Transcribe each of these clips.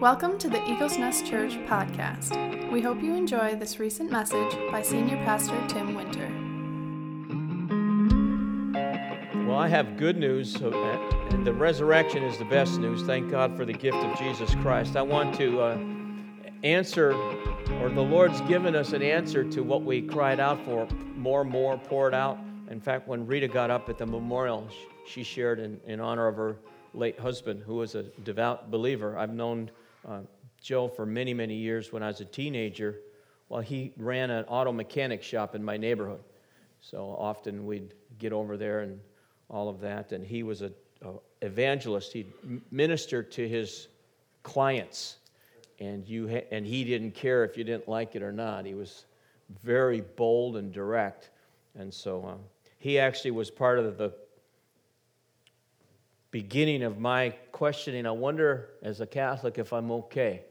Welcome to the Eagles Nest Church podcast. We hope you enjoy this recent message by Senior Pastor Tim Winter. Well, I have good news, and the resurrection is the best news. Thank God for the gift of Jesus Christ. I want to uh, answer, or the Lord's given us an answer to what we cried out for more, more, poured out. In fact, when Rita got up at the memorial, she shared in, in honor of her late husband, who was a devout believer. I've known uh, Joe for many, many years when I was a teenager. Well, he ran an auto mechanic shop in my neighborhood. So often we'd get over there and all of that. And he was an evangelist. He'd minister to his clients and you ha- and he didn't care if you didn't like it or not. He was very bold and direct, and so um, he actually was part of the beginning of my questioning. I wonder, as a Catholic, if I'm okay,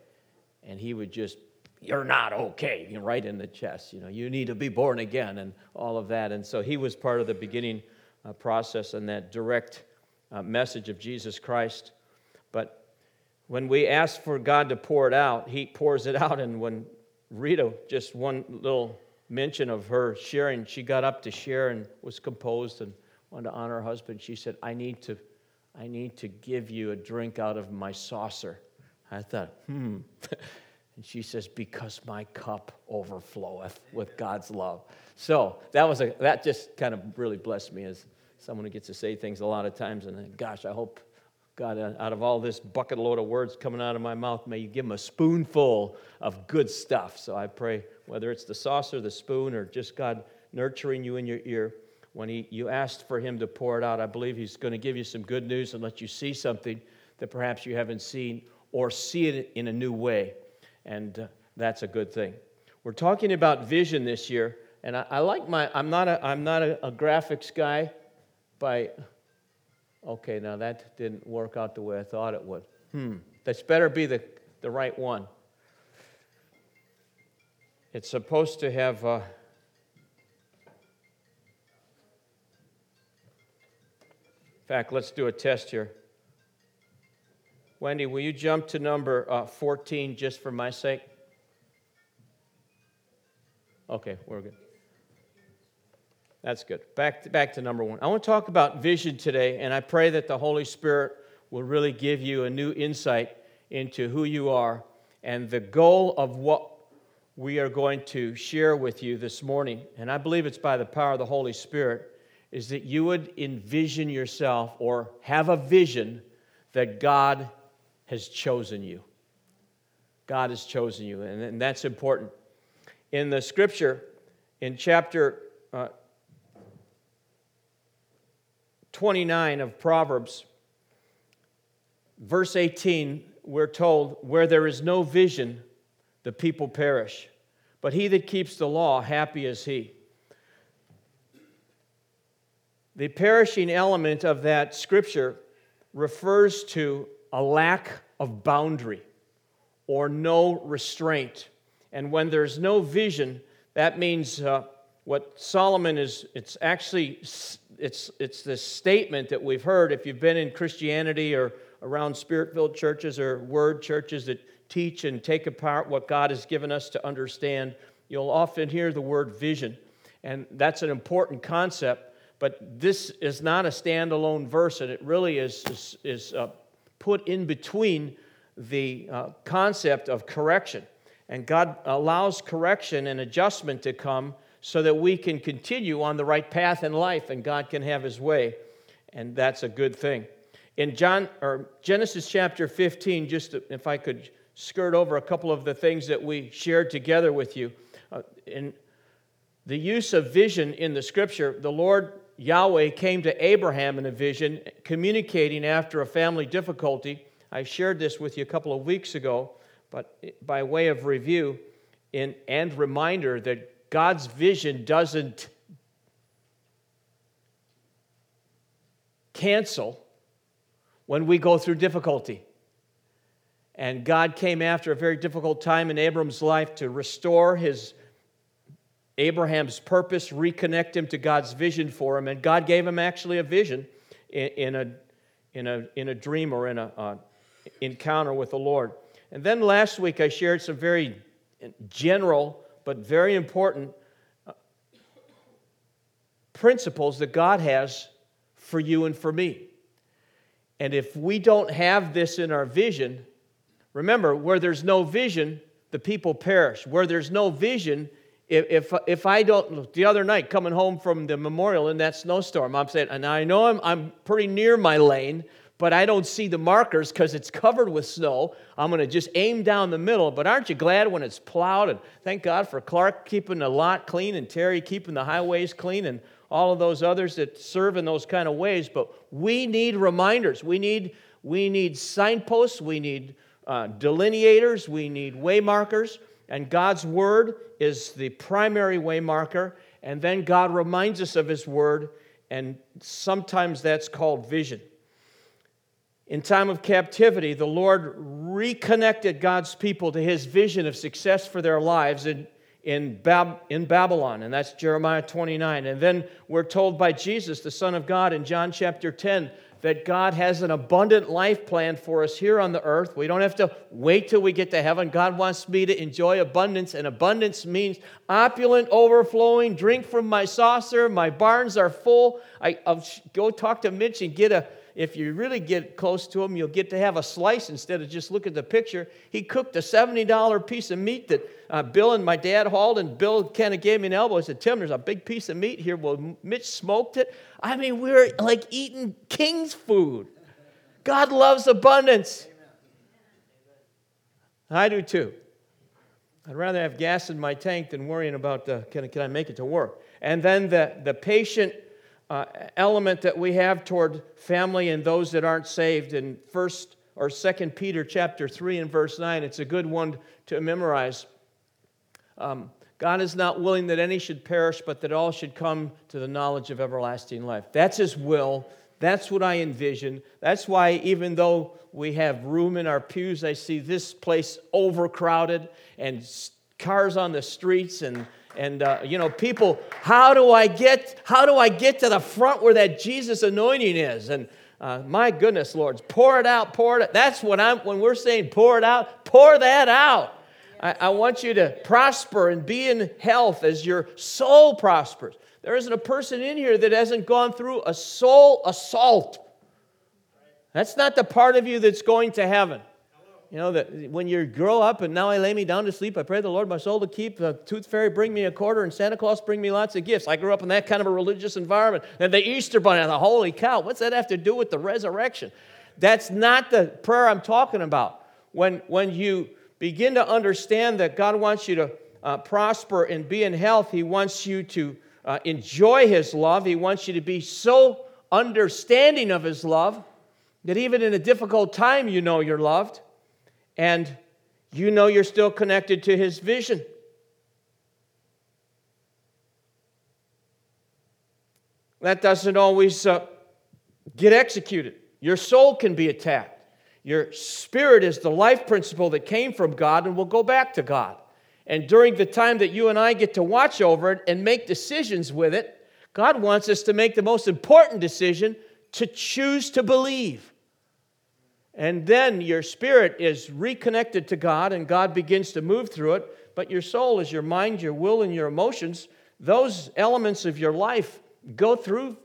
and he would just. You're not okay, you know, right in the chest. You know, you need to be born again, and all of that. And so he was part of the beginning uh, process and that direct uh, message of Jesus Christ. But when we ask for God to pour it out, He pours it out. And when Rita, just one little mention of her sharing, she got up to share and was composed and wanted to honor her husband. She said, I need to, I need to give you a drink out of my saucer. I thought, hmm. And she says, Because my cup overfloweth with God's love. So that was a that just kind of really blessed me as someone who gets to say things a lot of times. And gosh, I hope God, uh, out of all this bucket load of words coming out of my mouth, may you give them a spoonful of good stuff. So I pray, whether it's the saucer, the spoon, or just God nurturing you in your ear, when he, you asked for Him to pour it out, I believe He's going to give you some good news and let you see something that perhaps you haven't seen or see it in a new way. And uh, that's a good thing. We're talking about vision this year, and I, I like my, I'm not, a, I'm not a, a graphics guy by Okay, now that didn't work out the way I thought it would. Hmm, that's better be the, the right one. It's supposed to have. Uh, in fact, let's do a test here. Wendy, will you jump to number uh, 14 just for my sake? Okay, we're good. That's good. Back to, back to number one. I want to talk about vision today, and I pray that the Holy Spirit will really give you a new insight into who you are and the goal of what we are going to share with you this morning. And I believe it's by the power of the Holy Spirit, is that you would envision yourself or have a vision that God has chosen you. God has chosen you, and, and that's important. In the scripture, in chapter uh, 29 of Proverbs, verse 18, we're told, Where there is no vision, the people perish. But he that keeps the law, happy is he. The perishing element of that scripture refers to a lack of boundary or no restraint. And when there's no vision, that means uh, what Solomon is, it's actually it's, it's this statement that we've heard if you've been in Christianity or around spirit filled churches or word churches that teach and take apart what God has given us to understand, you'll often hear the word vision. And that's an important concept, but this is not a standalone verse, and it really is, is, is uh, put in between the uh, concept of correction. And God allows correction and adjustment to come so that we can continue on the right path in life and God can have his way. And that's a good thing. In John or Genesis chapter 15, just if I could skirt over a couple of the things that we shared together with you. Uh, in the use of vision in the scripture, the Lord Yahweh came to Abraham in a vision, communicating after a family difficulty. I shared this with you a couple of weeks ago, but by way of review in, and reminder that God's vision doesn't cancel when we go through difficulty. And God came after a very difficult time in Abram's life to restore his Abraham's purpose, reconnect him to God's vision for him. And God gave him actually a vision in, in a in a, in a dream or in an uh, encounter with the Lord. And then last week I shared some very general but very important uh, principles that God has for you and for me. And if we don't have this in our vision, remember, where there's no vision, the people perish. Where there's no vision, if, if, if I don't, the other night coming home from the memorial in that snowstorm, I'm saying, and I know I'm, I'm pretty near my lane, but I don't see the markers because it's covered with snow. I'm going to just aim down the middle. But aren't you glad when it's plowed? And thank God for Clark keeping the lot clean and Terry keeping the highways clean and all of those others that serve in those kind of ways. But we need reminders. We need, we need signposts. We need uh, delineators. We need waymarkers. And God's word is the primary waymarker. And then God reminds us of his word. And sometimes that's called vision. In time of captivity, the Lord reconnected God's people to his vision of success for their lives in, in, Bab, in Babylon, and that's Jeremiah 29. And then we're told by Jesus, the Son of God, in John chapter 10, that God has an abundant life plan for us here on the earth. We don't have to wait till we get to heaven. God wants me to enjoy abundance, and abundance means opulent, overflowing. Drink from my saucer. My barns are full. I, will go talk to Mitch and get a if you really get close to him, you'll get to have a slice instead of just look at the picture. He cooked a $70 piece of meat that uh, Bill and my dad hauled, and Bill kind of gave me an elbow. He said, Tim, there's a big piece of meat here. Well, Mitch smoked it. I mean, we are like eating king's food. God loves abundance. I do too. I'd rather have gas in my tank than worrying about uh, can, can I make it to work. And then the, the patient uh, element that we have toward family and those that aren't saved in first or second peter chapter 3 and verse 9 it's a good one to memorize. Um, god is not willing that any should perish but that all should come to the knowledge of everlasting life. That's his will. That's what i envision. That's why even though we have room in our pews i see this place overcrowded and cars on the streets and and uh, you know people how do i get how do i get to the front where that jesus anointing is? And uh, my goodness lords pour it out pour it out that's what i'm when we're saying pour it out pour that out. I, I want you to prosper and be in health as your soul prospers. There isn't a person in here that hasn't gone through a soul assault. That's not the part of you that's going to heaven you know, that when you grow up and now I lay me down to sleep, I pray the Lord my soul to keep. The tooth fairy bring me a quarter and Santa Claus bring me lots of gifts. I grew up in that kind of a religious environment. And the Easter bunny, and the holy cow, what's that have to do with the resurrection? That's not the prayer I'm talking about. When, when you begin to understand that God wants you to uh, prosper and be in health, He wants you to uh, enjoy His love, He wants you to be so understanding of His love that even in a difficult time, you know you're loved and you know you're still connected to his vision. That doesn't always uh, get executed. Your soul can be attacked. Your spirit is the life principle that came from God and will go back to God. And during the time that you and I get to watch over it and make decisions with it, God wants us to make the most important decision to choose to believe. And then your spirit is reconnected to God, and God begins to move through it. But your soul is your mind, your will, and your emotions. Those elements of your life go through.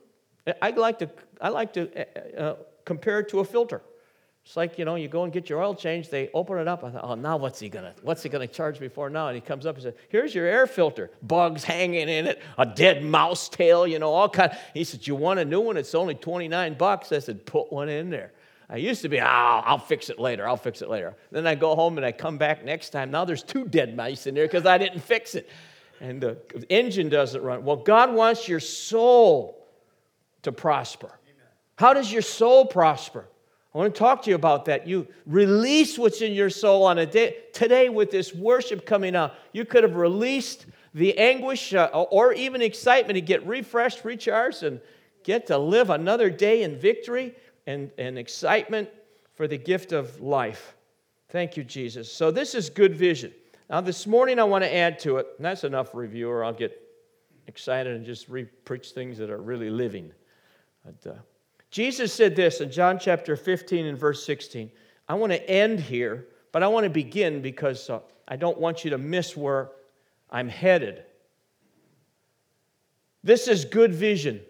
I like to, I like to uh, uh, compare it to a filter. It's like, you know, you go and get your oil changed, they open it up. I thought, oh, now what's he gonna, what's he gonna charge me for now? And he comes up and says, here's your air filter. Bugs hanging in it, a dead mouse tail, you know, all kind. He said, you want a new one? It's only 29 bucks. I said, put one in there. I used to be, oh, I'll fix it later, I'll fix it later. Then I go home and I come back next time. Now there's two dead mice in there because I didn't fix it. And the engine doesn't run. Well, God wants your soul to prosper. How does your soul prosper? I want to talk to you about that. You release what's in your soul on a day. Today, with this worship coming out, you could have released the anguish uh, or even excitement to get refreshed, recharged, and get to live another day in victory and, and excitement for the gift of life. Thank you, Jesus. So, this is good vision. Now, this morning I want to add to it, and that's enough review, or I'll get excited and just re- preach things that are really living. But, uh, Jesus said this in John chapter 15 and verse 16. I want to end here, but I want to begin because uh, I don't want you to miss where I'm headed. This is good vision.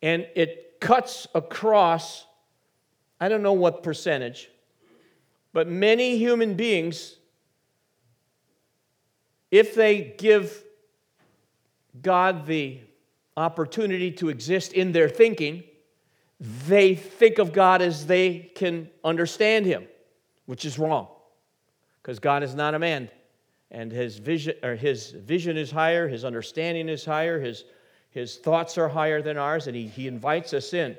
And it cuts across, I don't know what percentage, but many human beings, if they give God the opportunity to exist in their thinking, they think of God as they can understand Him, which is wrong, because God is not a man, and His vision, or His vision is higher, His understanding is higher, His, his thoughts are higher than ours, and he, he invites us in.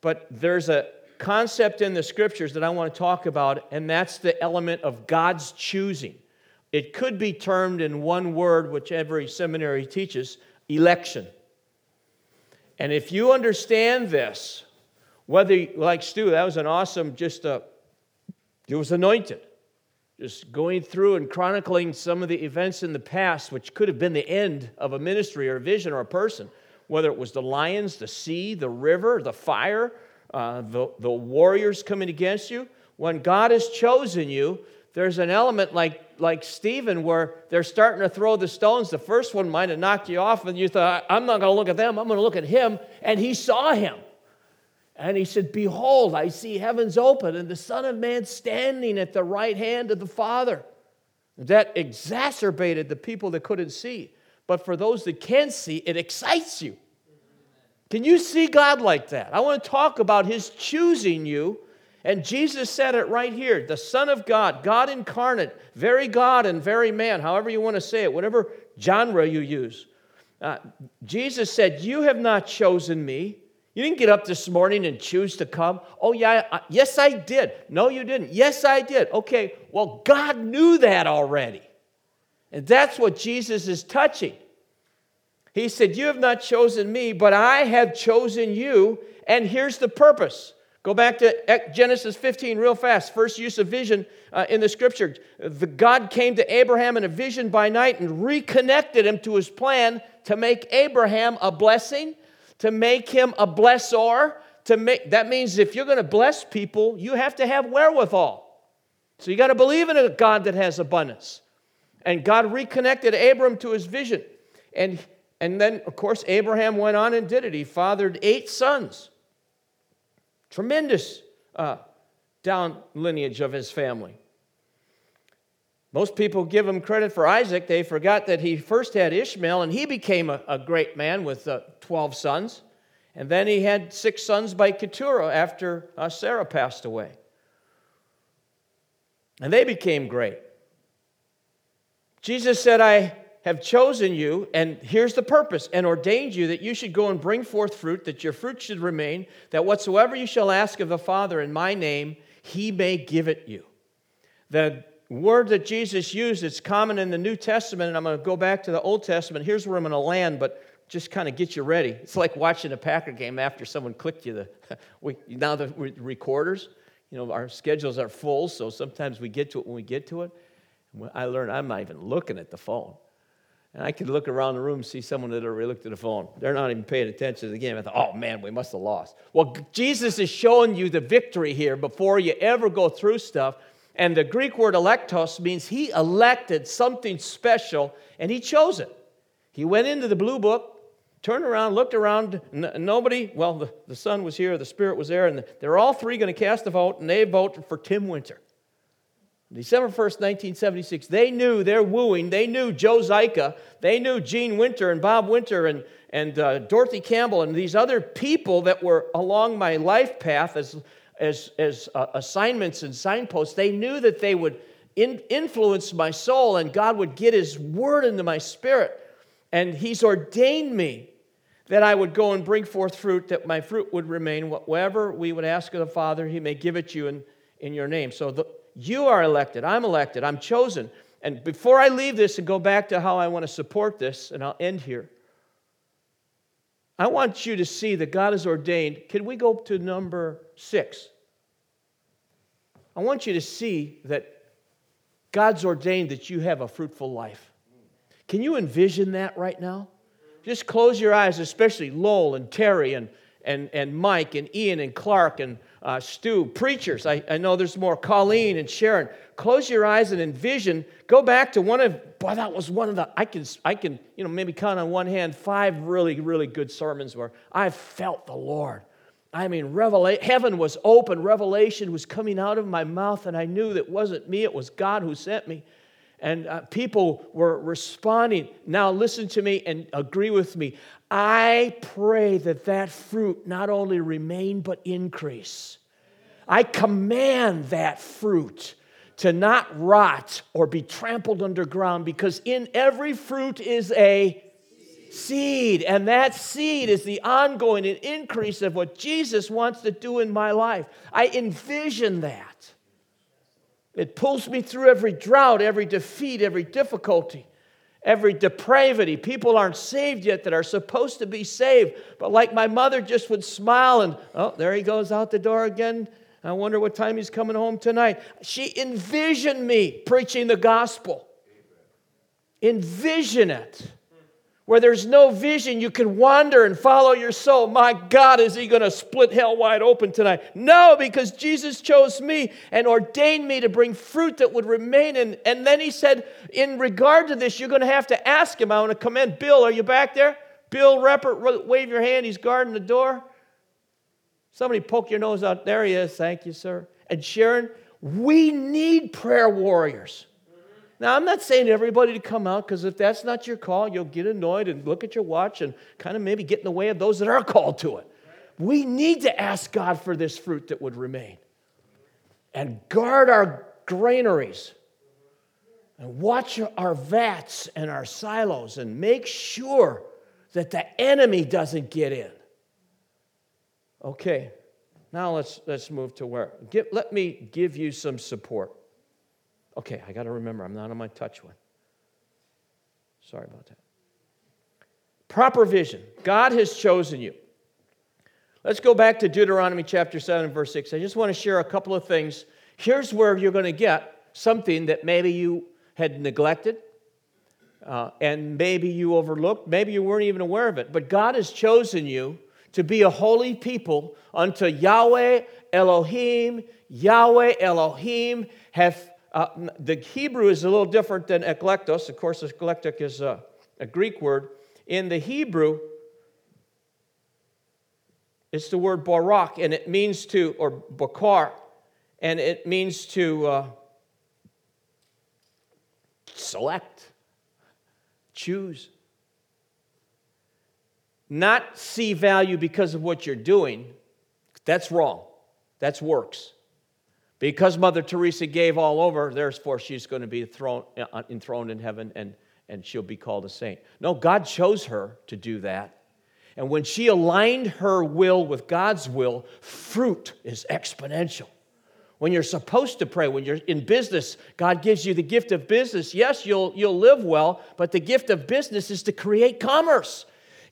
But there's a concept in the scriptures that I want to talk about, and that's the element of God's choosing. It could be termed in one word, which every seminary teaches election. And if you understand this, whether, like Stu, that was an awesome, just a, it was anointed. Just going through and chronicling some of the events in the past, which could have been the end of a ministry or a vision or a person, whether it was the lions, the sea, the river, the fire, uh, the, the warriors coming against you. When God has chosen you, there's an element like, like Stephen where they're starting to throw the stones. The first one might have knocked you off, and you thought, I'm not going to look at them, I'm going to look at him. And he saw him. And he said, Behold, I see heavens open and the Son of Man standing at the right hand of the Father. That exacerbated the people that couldn't see. But for those that can see, it excites you. Can you see God like that? I want to talk about His choosing you. And Jesus said it right here the Son of God, God incarnate, very God and very man, however you want to say it, whatever genre you use. Uh, Jesus said, You have not chosen me. You didn't get up this morning and choose to come. Oh, yeah, I, yes, I did. No, you didn't. Yes, I did. Okay, well, God knew that already. And that's what Jesus is touching. He said, You have not chosen me, but I have chosen you. And here's the purpose. Go back to Genesis 15 real fast. First use of vision uh, in the scripture. The God came to Abraham in a vision by night and reconnected him to his plan to make Abraham a blessing, to make him a blessor. To make, that means if you're going to bless people, you have to have wherewithal. So you got to believe in a God that has abundance. And God reconnected Abram to his vision. And and then, of course, Abraham went on and did it. He fathered eight sons. Tremendous uh, down lineage of his family. Most people give him credit for Isaac. They forgot that he first had Ishmael and he became a, a great man with uh, 12 sons. And then he had six sons by Keturah after uh, Sarah passed away. And they became great. Jesus said, I have chosen you, and here's the purpose, and ordained you that you should go and bring forth fruit, that your fruit should remain, that whatsoever you shall ask of the Father in my name, he may give it you. The word that Jesus used, it's common in the New Testament, and I'm going to go back to the Old Testament. Here's where I'm going to land, but just kind of get you ready. It's like watching a Packer game after someone clicked you the. we, now the recorders, you know, our schedules are full, so sometimes we get to it when we get to it. I learned I'm not even looking at the phone. And I could look around the room see someone that already looked at the phone. They're not even paying attention to the game. I thought, oh man, we must have lost. Well, Jesus is showing you the victory here before you ever go through stuff. And the Greek word eklektos means he elected something special and he chose it. He went into the blue book, turned around, looked around, nobody, well, the, the son was here, the spirit was there, and they're all three going to cast a vote, and they voted for Tim Winter. December 1st, 1976, they knew their wooing. They knew Joe Zyka. They knew Gene Winter and Bob Winter and, and uh, Dorothy Campbell and these other people that were along my life path as, as, as uh, assignments and signposts. They knew that they would in, influence my soul and God would get His word into my spirit. And He's ordained me that I would go and bring forth fruit, that my fruit would remain. Whatever we would ask of the Father, He may give it you in, in your name. So the, you are elected. I'm elected. I'm chosen. And before I leave this and go back to how I want to support this, and I'll end here, I want you to see that God has ordained. Can we go to number six? I want you to see that God's ordained that you have a fruitful life. Can you envision that right now? Just close your eyes, especially Lowell and Terry and, and, and Mike and Ian and Clark and uh, Stu, preachers. I, I know there's more. Colleen and Sharon. Close your eyes and envision. Go back to one of, boy, that was one of the, I can, I can, you know, maybe count on one hand five really, really good sermons where I felt the Lord. I mean, revela- heaven was open, revelation was coming out of my mouth, and I knew that wasn't me, it was God who sent me. And uh, people were responding. Now, listen to me and agree with me. I pray that that fruit not only remain, but increase. I command that fruit to not rot or be trampled underground because in every fruit is a seed. And that seed is the ongoing and increase of what Jesus wants to do in my life. I envision that. It pulls me through every drought, every defeat, every difficulty, every depravity. People aren't saved yet that are supposed to be saved. But like my mother just would smile and, oh, there he goes out the door again. I wonder what time he's coming home tonight. She envisioned me preaching the gospel. Envision it. Where there's no vision, you can wander and follow your soul. My God, is he going to split hell wide open tonight? No, because Jesus chose me and ordained me to bring fruit that would remain. And, and then he said, in regard to this, you're going to have to ask him. I want to commend Bill. Are you back there? Bill Reppert, wave your hand. He's guarding the door. Somebody poke your nose out. There he is. Thank you, sir. And Sharon, we need prayer warriors. Now, I'm not saying everybody to come out because if that's not your call, you'll get annoyed and look at your watch and kind of maybe get in the way of those that are called to it. We need to ask God for this fruit that would remain and guard our granaries and watch our vats and our silos and make sure that the enemy doesn't get in. Okay, now let's, let's move to where. Get, let me give you some support. Okay, I got to remember, I'm not on my touch one. Sorry about that. Proper vision. God has chosen you. Let's go back to Deuteronomy chapter 7, verse 6. I just want to share a couple of things. Here's where you're going to get something that maybe you had neglected uh, and maybe you overlooked, maybe you weren't even aware of it. But God has chosen you to be a holy people unto Yahweh Elohim. Yahweh Elohim have uh, the Hebrew is a little different than eklektos. Of course, eklektic is a, a Greek word. In the Hebrew, it's the word barak, and it means to, or bakar, and it means to uh, select, choose. Not see value because of what you're doing. That's wrong. That's works. Because Mother Teresa gave all over, therefore she's going to be uh, enthroned in heaven and, and she'll be called a saint. No, God chose her to do that. And when she aligned her will with God's will, fruit is exponential. When you're supposed to pray, when you're in business, God gives you the gift of business. Yes, you'll, you'll live well, but the gift of business is to create commerce.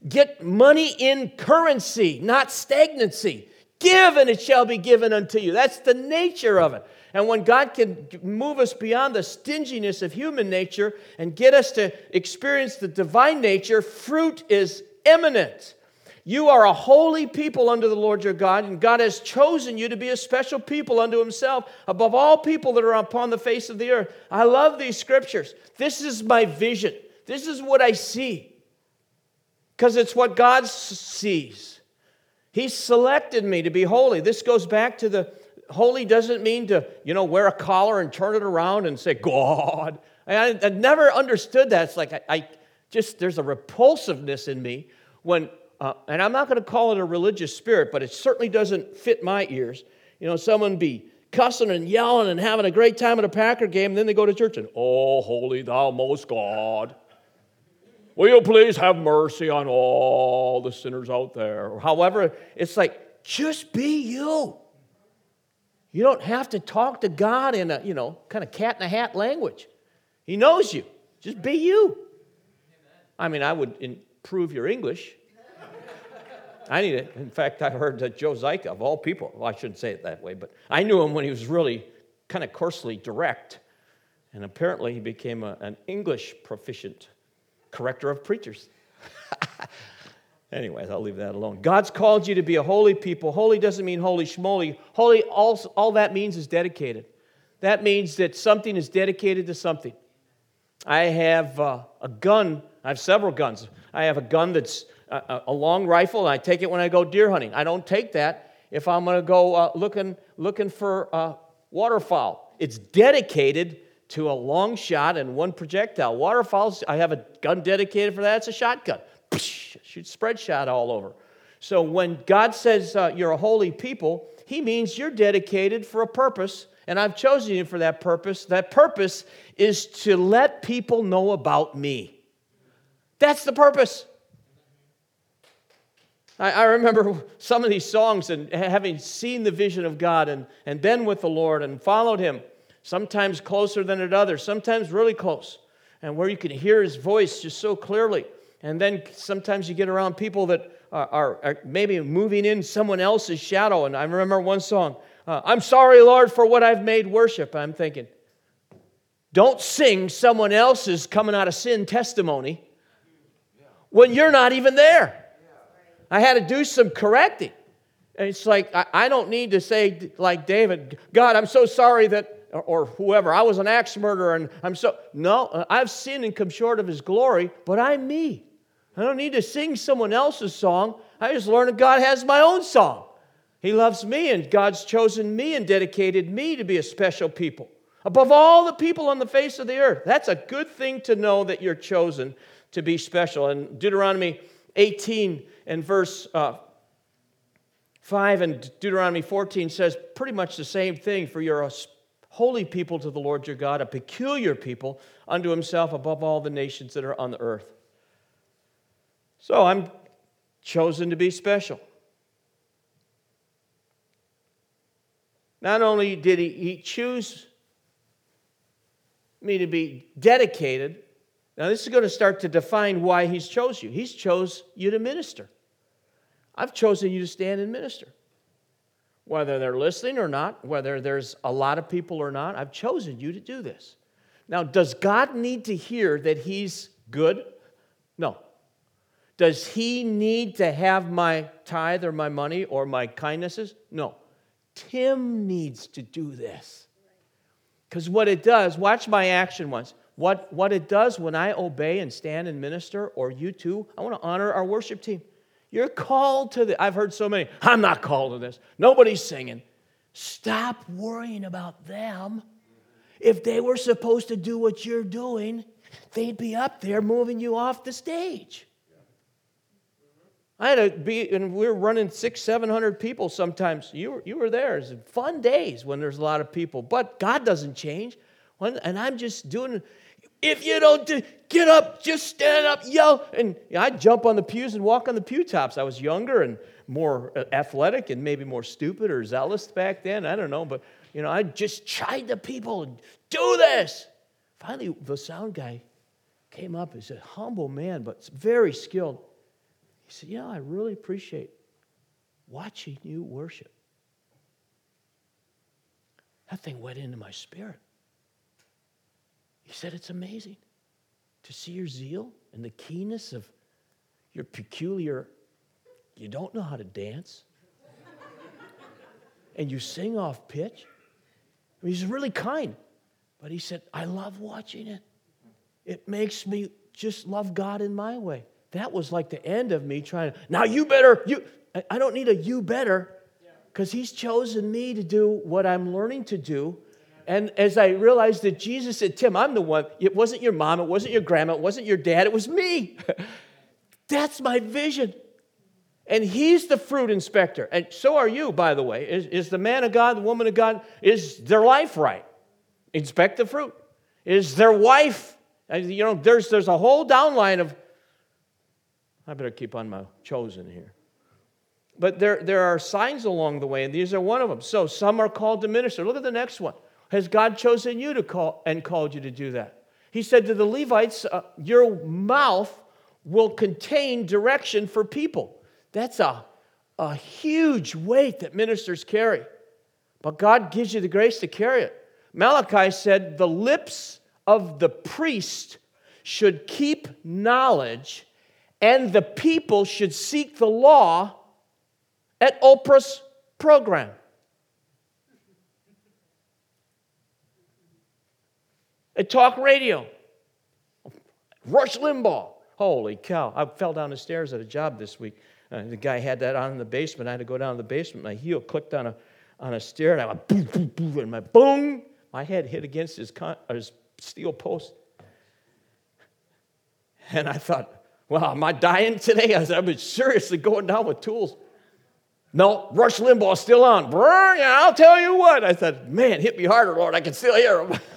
Get money in currency, not stagnancy. Give and it shall be given unto you. That's the nature of it. And when God can move us beyond the stinginess of human nature and get us to experience the divine nature, fruit is imminent. You are a holy people unto the Lord your God, and God has chosen you to be a special people unto himself above all people that are upon the face of the earth. I love these scriptures. This is my vision. This is what I see. Because it's what God sees. He selected me to be holy. This goes back to the holy doesn't mean to, you know, wear a collar and turn it around and say, God. I, I never understood that. It's like I, I, just, there's a repulsiveness in me when, uh, and I'm not going to call it a religious spirit, but it certainly doesn't fit my ears. You know, someone be cussing and yelling and having a great time at a Packer game, and then they go to church and, oh, holy thou most God. Will you please have mercy on all the sinners out there? Or however, it's like, just be you. You don't have to talk to God in a, you know, kind of cat in a hat language. He knows you. Just be you. I mean, I would improve your English. I need it. In fact, I heard that Joe Zyka, of all people, well, I shouldn't say it that way, but I knew him when he was really kind of coarsely direct. And apparently, he became a, an English proficient corrector of preachers. Anyways, I'll leave that alone. God's called you to be a holy people. Holy doesn't mean holy schmoly. Holy, all, all that means is dedicated. That means that something is dedicated to something. I have uh, a gun. I have several guns. I have a gun that's a, a, long rifle, and I take it when I go deer hunting. I don't take that if I'm going to go uh, looking, looking for uh, waterfowl. It's dedicated to a long shot and one projectile. Waterfowls, I have a gun dedicated for that. It's a shotgun. Shoot spread shot all over. So when God says uh, you're a holy people, he means you're dedicated for a purpose, and I've chosen you for that purpose. That purpose is to let people know about me. That's the purpose. I, I remember some of these songs and having seen the vision of God and, and been with the Lord and followed Him, sometimes closer than at others, sometimes really close, and where you can hear His voice just so clearly. And then sometimes you get around people that are, are, are maybe moving in someone else's shadow. And I remember one song, uh, I'm sorry, Lord, for what I've made worship. I'm thinking, don't sing someone else's coming out of sin testimony when you're not even there. I had to do some correcting. And it's like, I, I don't need to say, like David, God, I'm so sorry that or, whoever, I was an axe murderer and I'm so. No, I've sinned and come short of his glory, but I'm me. I don't need to sing someone else's song. I just learned that God has my own song. He loves me, and God's chosen me and dedicated me to be a special people. Above all the people on the face of the earth. That's a good thing to know that you're chosen to be special. And Deuteronomy 18 and verse uh, 5 and Deuteronomy 14 says pretty much the same thing for you're a holy people to the Lord your God, a peculiar people unto himself above all the nations that are on the earth. So I'm chosen to be special. Not only did he, he choose me to be dedicated, now this is going to start to define why he's chose you. He's chose you to minister. I've chosen you to stand and minister. Whether they're listening or not, whether there's a lot of people or not, I've chosen you to do this. Now, does God need to hear that he's good? No. Does he need to have my tithe or my money or my kindnesses? No. Tim needs to do this. Because what it does, watch my action once. What, what it does when I obey and stand and minister, or you too, I want to honor our worship team. You're called to the. I've heard so many, I'm not called to this. Nobody's singing. Stop worrying about them. If they were supposed to do what you're doing, they'd be up there moving you off the stage. I had to be, and we were running six, seven hundred people sometimes. You were, you were there. It's fun days when there's a lot of people, but God doesn't change. And I'm just doing, if you don't do, get up, just stand up, yell. And I'd jump on the pews and walk on the pew tops. I was younger and more athletic and maybe more stupid or zealous back then. I don't know, but you know, I just chide the people and do this. Finally, the sound guy came up. He's a humble man, but very skilled. He said, You know, I really appreciate watching you worship. That thing went into my spirit. He said, It's amazing to see your zeal and the keenness of your peculiar, you don't know how to dance, and you sing off pitch. I mean, he's really kind, but he said, I love watching it. It makes me just love God in my way that was like the end of me trying to, now you better, you, I don't need a you better because he's chosen me to do what I'm learning to do. And as I realized that Jesus said, Tim, I'm the one, it wasn't your mom, it wasn't your grandma, it wasn't your dad, it was me. That's my vision. And he's the fruit inspector. And so are you, by the way. Is, is the man of God, the woman of God, is their life right? Inspect the fruit. Is their wife, uh, you know, there's, there's a whole downline of I better keep on my chosen here. But there, there are signs along the way, and these are one of them. So some are called to minister. Look at the next one. Has God chosen you to call and called you to do that? He said to the Levites, uh, Your mouth will contain direction for people. That's a, a huge weight that ministers carry. But God gives you the grace to carry it. Malachi said, The lips of the priest should keep knowledge and the people should seek the law at Oprah's program. At talk radio. Rush Limbaugh. Holy cow. I fell down the stairs at a job this week. Uh, the guy had that on in the basement. I had to go down to the basement. My heel clicked on a, on a stair, and I went boom, boom, boom, and my boom, my head hit against his, con- his steel post. And I thought, well, am I dying today? I I've been seriously going down with tools. No, Rush Limbaugh's still on. Brr, yeah, I'll tell you what. I said, man, hit me harder, Lord. I can still hear him.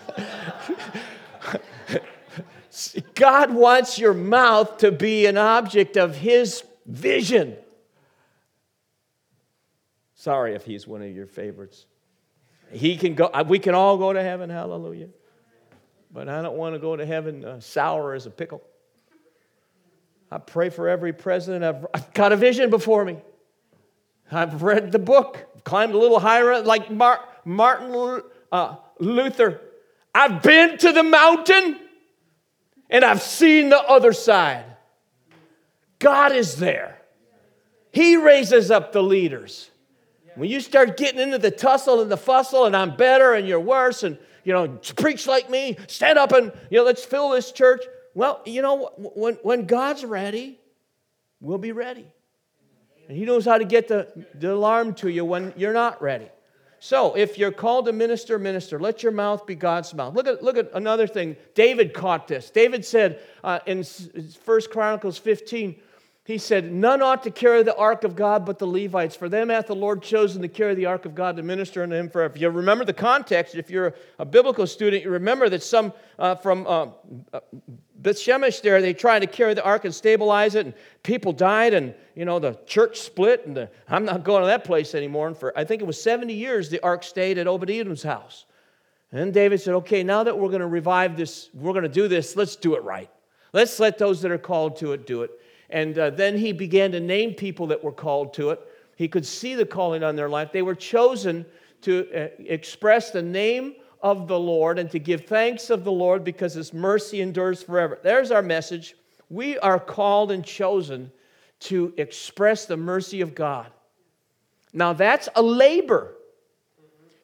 God wants your mouth to be an object of His vision. Sorry if he's one of your favorites. He can go, we can all go to heaven, hallelujah. But I don't want to go to heaven uh, sour as a pickle. I pray for every president. I've, I've, got a vision before me. I've read the book, climbed a little higher, like Mar, Martin uh, Luther. I've been to the mountain and I've seen the other side. God is there. He raises up the leaders. When you start getting into the tussle and the fussle, and I'm better and you're worse, and you know, preach like me, stand up and you know, let's fill this church. Well, you know, when, when God's ready, we'll be ready. And He knows how to get the, the alarm to you when you're not ready. So, if you're called to minister, minister. Let your mouth be God's mouth. Look at, look at another thing. David caught this. David said uh, in First Chronicles 15, he said, None ought to carry the ark of God but the Levites. For them hath the Lord chosen to carry the ark of God to minister unto him forever. You remember the context, if you're a biblical student, you remember that some uh, from uh Beth Shemesh there, they tried to carry the ark and stabilize it, and people died, and you know the church split, and the, I'm not going to that place anymore. And for I think it was 70 years, the ark stayed at Obed Edom's house. And David said, Okay, now that we're going to revive this, we're going to do this, let's do it right. Let's let those that are called to it do it. And uh, then he began to name people that were called to it. He could see the calling on their life. They were chosen to uh, express the name of the Lord and to give thanks of the Lord because his mercy endures forever. There's our message. We are called and chosen to express the mercy of God. Now, that's a labor.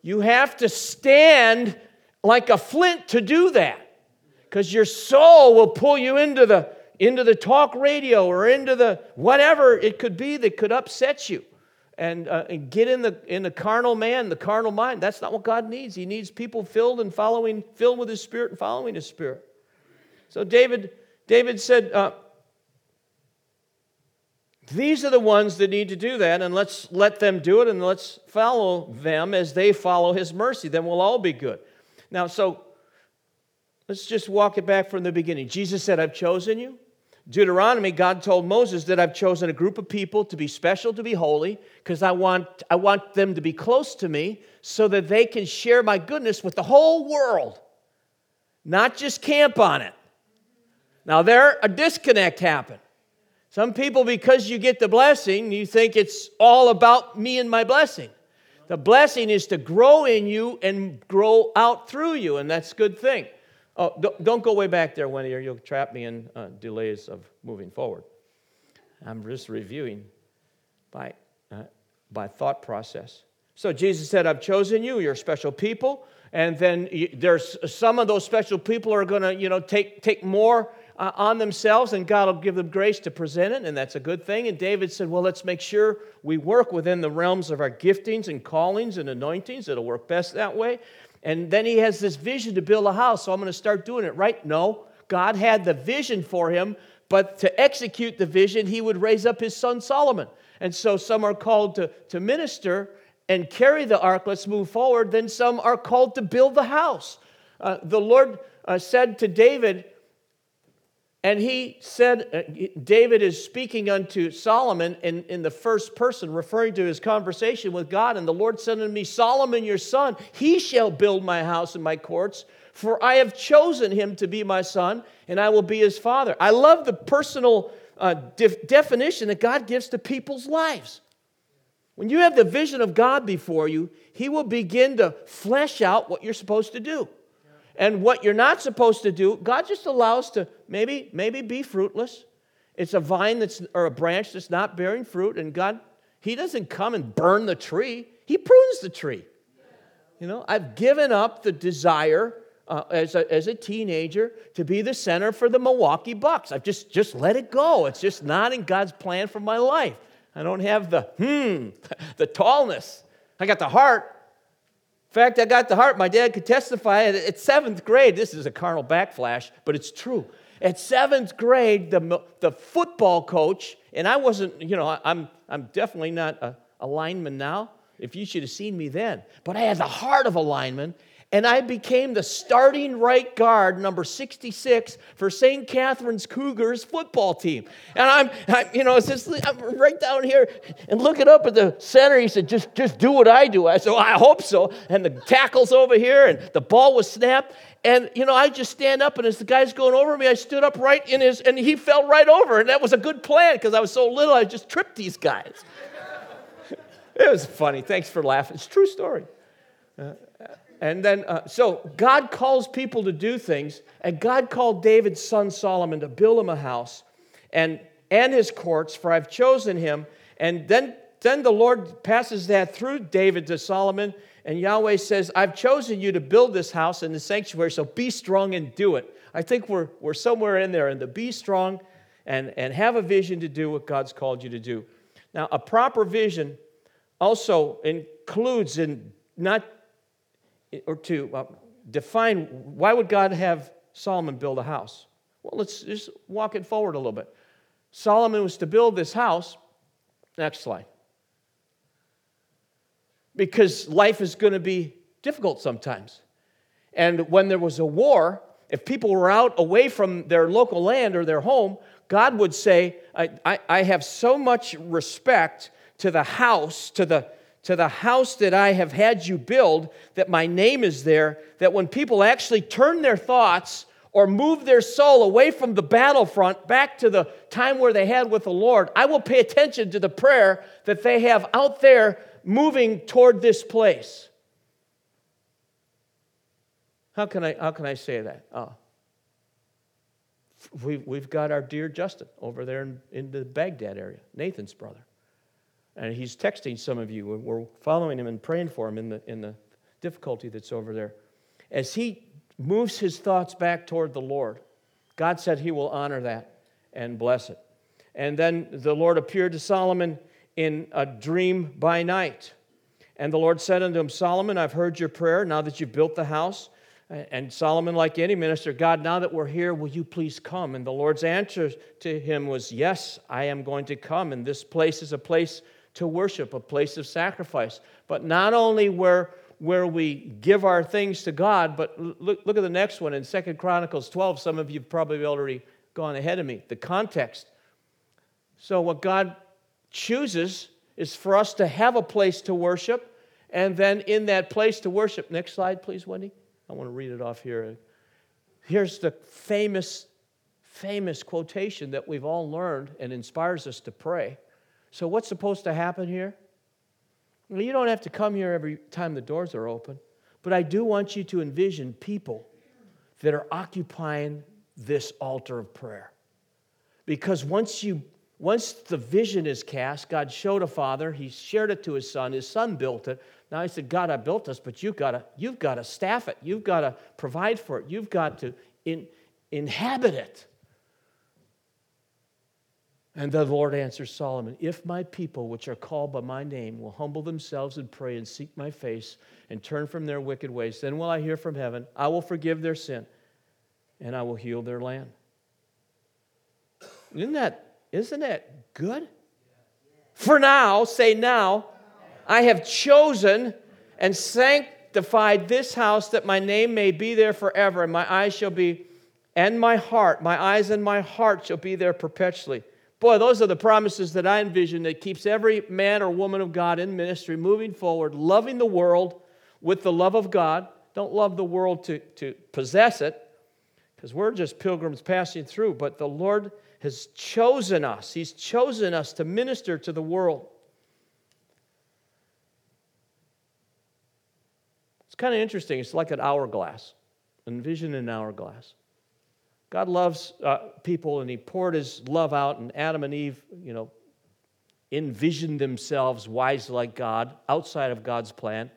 You have to stand like a flint to do that because your soul will pull you into the into the talk radio or into the whatever it could be that could upset you and, uh, and get in the, in the carnal man, the carnal mind. That's not what God needs. He needs people filled and following, filled with His Spirit and following His Spirit. So David, David said, uh, these are the ones that need to do that, and let's let them do it, and let's follow them as they follow His mercy. Then we'll all be good. Now, so let's just walk it back from the beginning. Jesus said, I've chosen you. Deuteronomy, God told Moses that I've chosen a group of people to be special, to be holy, because I want, I want them to be close to me so that they can share my goodness with the whole world, not just camp on it. Now, there, a disconnect happened. Some people, because you get the blessing, you think it's all about me and my blessing. The blessing is to grow in you and grow out through you, and that's a good thing. Oh, don't go way back there, Wendy, or you'll trap me in uh, delays of moving forward. I'm just reviewing by, uh, by thought process. So Jesus said, I've chosen you, you're special people. And then there's some of those special people are going to, you know, take, take more uh, on themselves, and God will give them grace to present it, and that's a good thing. And David said, Well, let's make sure we work within the realms of our giftings and callings and anointings. It'll work best that way. And then he has this vision to build a house, so I'm going to start doing it, right? No. God had the vision for him, but to execute the vision, he would raise up his son Solomon. And so some are called to, to minister and carry the ark, let's move forward. Then some are called to build the house. Uh, the Lord uh, said to David, and he said, uh, David is speaking unto Solomon in, in the first person, referring to his conversation with God. And the Lord said unto me, Solomon, your son, he shall build my house and my courts, for I have chosen him to be my son, and I will be his father. I love the personal uh, def- definition that God gives to people's lives. When you have the vision of God before you, he will begin to flesh out what you're supposed to do and what you're not supposed to do, God just allows to maybe, maybe be fruitless. it's a vine that's, or a branch that's not bearing fruit, and God, He doesn't come and burn the tree, He prunes the tree. You know, I've given up the desire uh, as, a, as a teenager to be the center for the Milwaukee Bucks. I've just, just let it go. It's just not in God's plan for my life. I don't have the, hmm, the tallness. I got the heart. Fact, I got the heart. My dad could testify at seventh grade. This is a carnal backflash, but it's true. At seventh grade, the, the football coach, and I wasn't, you know, I'm, I'm definitely not a, a lineman now, if you should have seen me then. But I had the heart of a lineman, and I became the starting right guard, number 66, for St. Catherine's Cougars football team. And I'm, I'm you know, it's just, I'm right down here and looking up at the center. He said, just, just do what I do. I said, well, I hope so. And the tackle's over here, and the ball was snapped. And, you know, I just stand up, and as the guy's going over me, I stood up right in his, and he fell right over. And that was a good plan because I was so little, I just tripped these guys. it was funny. Thanks for laughing. It's true story. Uh, and then, uh, so God calls people to do things, and God called David's son Solomon to build him a house and, and his courts, for I've chosen him. And then, then the Lord passes that through David to Solomon, and Yahweh says, I've chosen you to build this house in the sanctuary, so be strong and do it. I think we're, we're somewhere in there, and to be strong and, and have a vision to do what God's called you to do. Now, a proper vision also includes in not or to uh, define why would God have Solomon build a house? Well, let's just walk it forward a little bit. Solomon was to build this house. Next slide. Because life is going to be difficult sometimes. And when there was a war, if people were out away from their local land or their home, God would say, I, I, I have so much respect to the house, to the, to the house that I have had you build, that my name is there, that when people actually turn their thoughts or move their soul away from the battlefront back to the time where they had with the Lord, I will pay attention to the prayer that they have out there moving toward this place. How can I, how can I say that? Oh. We've, we've got our dear Justin over there in, in the Baghdad area, Nathan's brother. And he's texting some of you. and We're following him and praying for him in the, in the difficulty that's over there. As he moves his thoughts back toward the Lord, God said he will honor that and bless it. And then the Lord appeared to Solomon in a dream by night. And the Lord said unto him, Solomon, I've heard your prayer now that you've built the house. And Solomon, like any minister, God, now that we're here, will you please come? And the Lord's answer to him was, Yes, I am going to come. And this place is a place to worship, a place of sacrifice. But not only where, where we give our things to God, but look, look at the next one in Second Chronicles 12. Some of you probably already gone ahead of me. The context. So, what God chooses is for us to have a place to worship, and then in that place to worship. Next slide, please, Wendy. I want to read it off here. Here's the famous, famous quotation that we've all learned and inspires us to pray. So, what's supposed to happen here? Well, you don't have to come here every time the doors are open, but I do want you to envision people that are occupying this altar of prayer. Because once you once the vision is cast, God showed a father, he shared it to his son, his son built it. Now he said, God, I built this, but you've got to, you've got to staff it, you've got to provide for it, you've got to in, inhabit it. And the Lord answers Solomon, If my people, which are called by my name, will humble themselves and pray and seek my face and turn from their wicked ways, then will I hear from heaven, I will forgive their sin, and I will heal their land. Isn't that, isn't that good? For now, say now, I have chosen and sanctified this house that my name may be there forever, and my eyes shall be, and my heart, my eyes and my heart shall be there perpetually. Boy, those are the promises that I envision that keeps every man or woman of God in ministry moving forward, loving the world with the love of God. Don't love the world to, to possess it, because we're just pilgrims passing through. But the Lord has chosen us, He's chosen us to minister to the world. It's kind of interesting. It's like an hourglass. Envision an hourglass. God loves uh, people and he poured his love out, and Adam and Eve, you know, envisioned themselves wise like God outside of God's plan.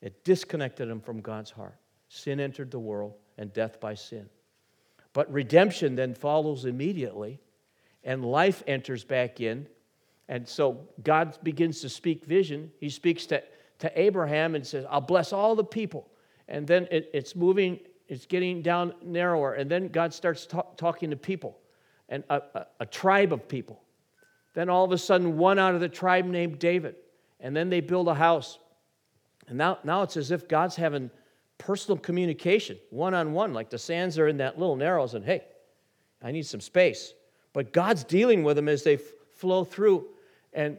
It disconnected them from God's heart. Sin entered the world and death by sin. But redemption then follows immediately, and life enters back in. And so God begins to speak vision. He speaks to, to Abraham and says, I'll bless all the people. And then it, it's moving it's getting down narrower. And then God starts talking to people and a, a, a tribe of people. Then all of a sudden, one out of the tribe named David. And then they build a house. And now, now it's as if God's having personal communication, one on one, like the sands are in that little narrows, and hey, I need some space. But God's dealing with them as they f- flow through. And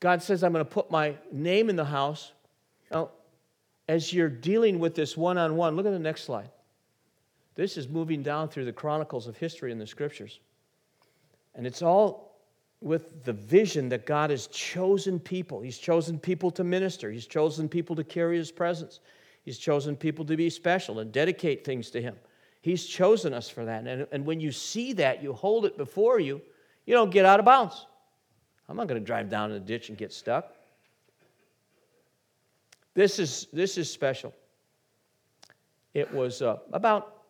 God says, I'm going to put my name in the house. Now, as you're dealing with this one on one, look at the next slide. This is moving down through the chronicles of history in the scriptures. And it's all with the vision that God has chosen people. He's chosen people to minister, He's chosen people to carry His presence, He's chosen people to be special and dedicate things to Him. He's chosen us for that. And, and when you see that, you hold it before you, you don't get out of bounds. I'm not going to drive down in the ditch and get stuck. This is, this is special. It was uh, about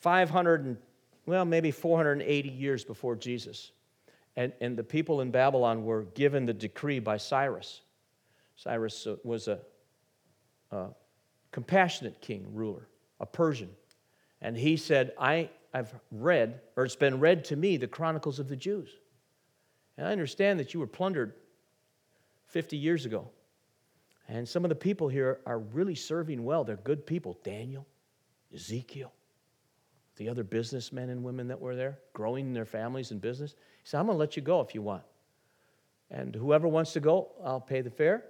500, and, well, maybe 480 years before Jesus. And, and the people in Babylon were given the decree by Cyrus. Cyrus uh, was a, a compassionate king, ruler, a Persian. And he said, I, I've read, or it's been read to me, the Chronicles of the Jews. And I understand that you were plundered 50 years ago. And some of the people here are really serving well. They're good people. Daniel, Ezekiel, the other businessmen and women that were there, growing their families and business. He said, I'm going to let you go if you want. And whoever wants to go, I'll pay the fare.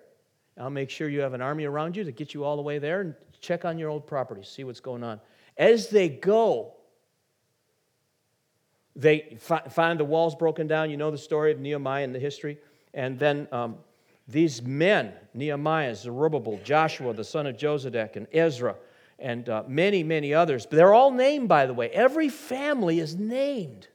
I'll make sure you have an army around you to get you all the way there and check on your old properties, see what's going on. As they go, they find the walls broken down. You know the story of Nehemiah and the history. And then um, these men, Nehemiah, Zerubbabel, Joshua, the son of Josedek, and Ezra, and uh, many, many others. They're all named, by the way. Every family is named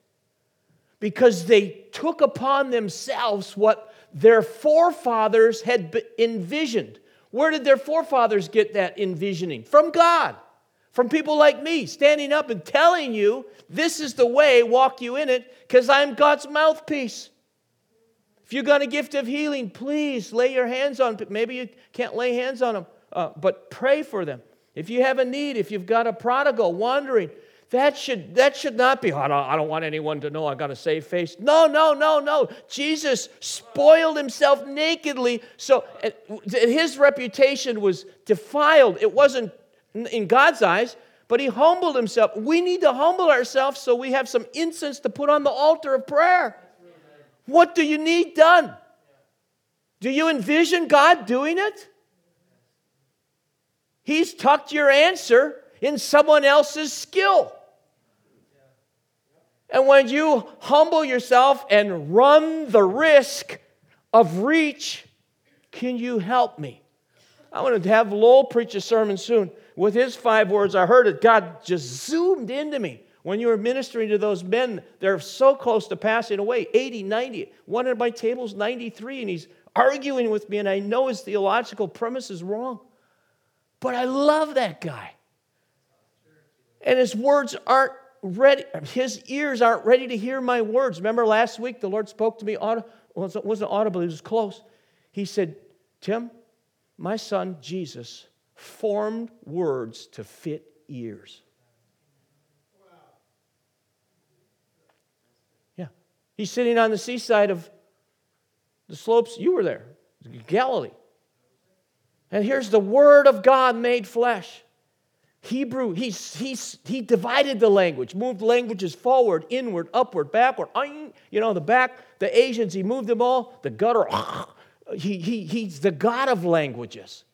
because they took upon themselves what their forefathers had envisioned. Where did their forefathers get that envisioning? From God. From people like me standing up and telling you, this is the way, walk you in it, because I'm God's mouthpiece. If you got a gift of healing, please lay your hands on. Maybe you can't lay hands on them, uh, but pray for them. If you have a need, if you've got a prodigal wandering, that should, that should not be, I, don't, I don't want anyone to know I got a saved face. No, no, no, no. Jesus spoiled himself nakedly, so his reputation was defiled. It wasn't in God's eyes, but he humbled himself. We need to humble ourselves so we have some incense to put on the altar of prayer. What do you need done? Do you envision God doing it? He's tucked your answer in someone else's skill. And when you humble yourself and run the risk of reach, can you help me? I want to have Lowell preach a sermon soon. With his five words, I heard it. God just zoomed into me. When you are ministering to those men, they're so close to passing away 80, 90. One of my tables, 93, and he's arguing with me, and I know his theological premise is wrong. But I love that guy. And his words aren't ready, his ears aren't ready to hear my words. Remember last week, the Lord spoke to me, well, it wasn't audible, it was close. He said, Tim, my son Jesus formed words to fit ears. He's sitting on the seaside of the slopes. You were there, Galilee. And here's the Word of God made flesh. Hebrew, he's, he's, he divided the language, moved languages forward, inward, upward, backward. You know, the back, the Asians, he moved them all. The gutter, he, he, he's the God of languages.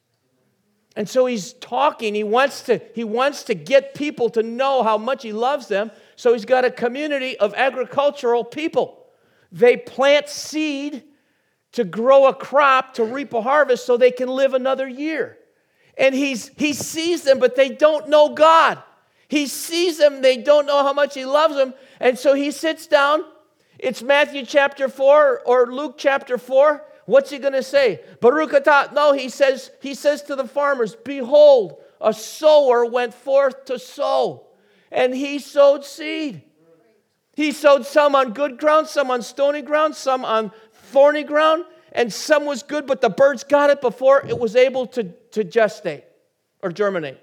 And so he's talking. He wants, to, he wants to get people to know how much he loves them. So he's got a community of agricultural people. They plant seed to grow a crop to reap a harvest so they can live another year. And he's, he sees them, but they don't know God. He sees them, they don't know how much he loves them. And so he sits down. It's Matthew chapter 4 or Luke chapter 4. What's he going to say? Baruch. No, he says, he says to the farmers, Behold, a sower went forth to sow, and he sowed seed. He sowed some on good ground, some on stony ground, some on thorny ground, and some was good, but the birds got it before it was able to, to gestate or germinate.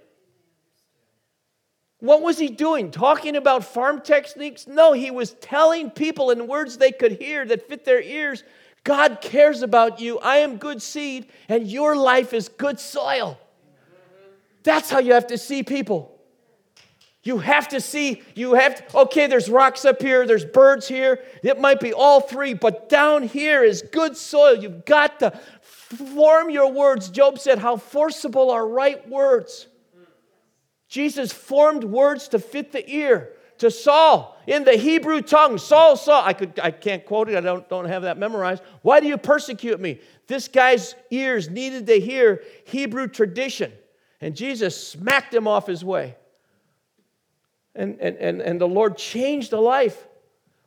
What was he doing? Talking about farm techniques? No, he was telling people in words they could hear that fit their ears God cares about you. I am good seed, and your life is good soil. That's how you have to see people. You have to see, you have to, okay, there's rocks up here, there's birds here. It might be all three, but down here is good soil. You've got to form your words. Job said, How forcible are right words. Jesus formed words to fit the ear to Saul in the Hebrew tongue. Saul, Saul, I, could, I can't quote it, I don't, don't have that memorized. Why do you persecute me? This guy's ears needed to hear Hebrew tradition. And Jesus smacked him off his way. And, and, and, and the Lord changed the life.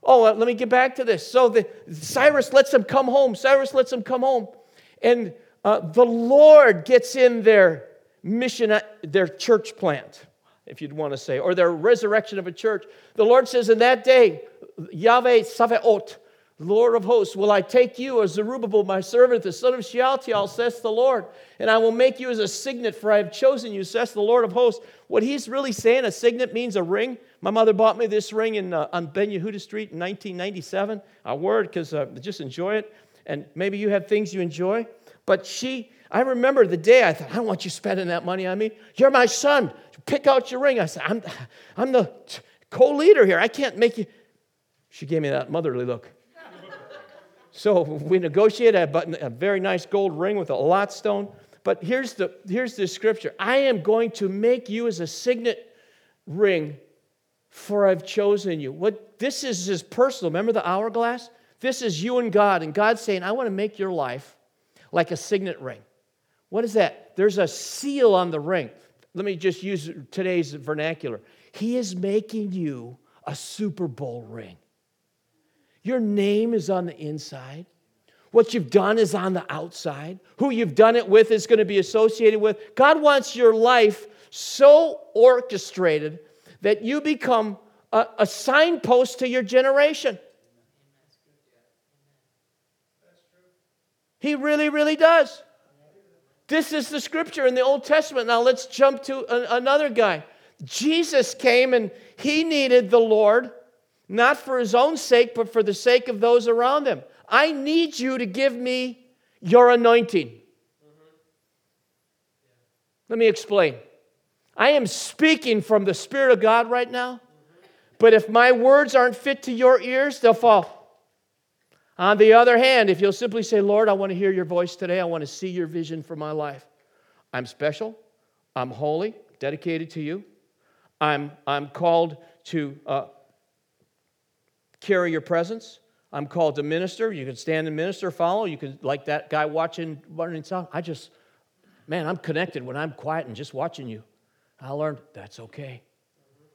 Oh, let me get back to this. So the, Cyrus lets him come home. Cyrus lets him come home. And uh, the Lord gets in their mission, uh, their church plant, if you'd want to say, or their resurrection of a church. The Lord says, In that day, Yahweh Sabaoth, Lord of hosts, will I take you as Zerubbabel, my servant, the son of Shealtiel, says the Lord, and I will make you as a signet, for I have chosen you, says the Lord of hosts. What he's really saying, a signet means a ring. My mother bought me this ring in, uh, on Ben Yehuda Street in 1997. I wore it because uh, just enjoy it. And maybe you have things you enjoy. But she, I remember the day I thought, I don't want you spending that money on me. You're my son. Pick out your ring. I said, I'm, I'm the co leader here. I can't make you. She gave me that motherly look. So we negotiated a, button, a very nice gold ring with a lot stone. But here's the, here's the scripture I am going to make you as a signet ring, for I've chosen you. What this is is personal. Remember the hourglass? This is you and God, and God's saying, I want to make your life like a signet ring. What is that? There's a seal on the ring. Let me just use today's vernacular. He is making you a Super Bowl ring. Your name is on the inside. What you've done is on the outside. Who you've done it with is going to be associated with. God wants your life so orchestrated that you become a, a signpost to your generation. He really, really does. This is the scripture in the Old Testament. Now let's jump to another guy. Jesus came and he needed the Lord not for his own sake, but for the sake of those around him. I need you to give me your anointing. Let me explain. I am speaking from the Spirit of God right now, but if my words aren't fit to your ears, they'll fall. On the other hand, if you'll simply say, Lord, I want to hear your voice today, I want to see your vision for my life. I'm special, I'm holy, dedicated to you. I'm, I'm called to uh, carry your presence. I'm called to minister. You can stand and minister, follow. You can, like that guy watching running sound. I just, man, I'm connected when I'm quiet and just watching you. I learned that's okay.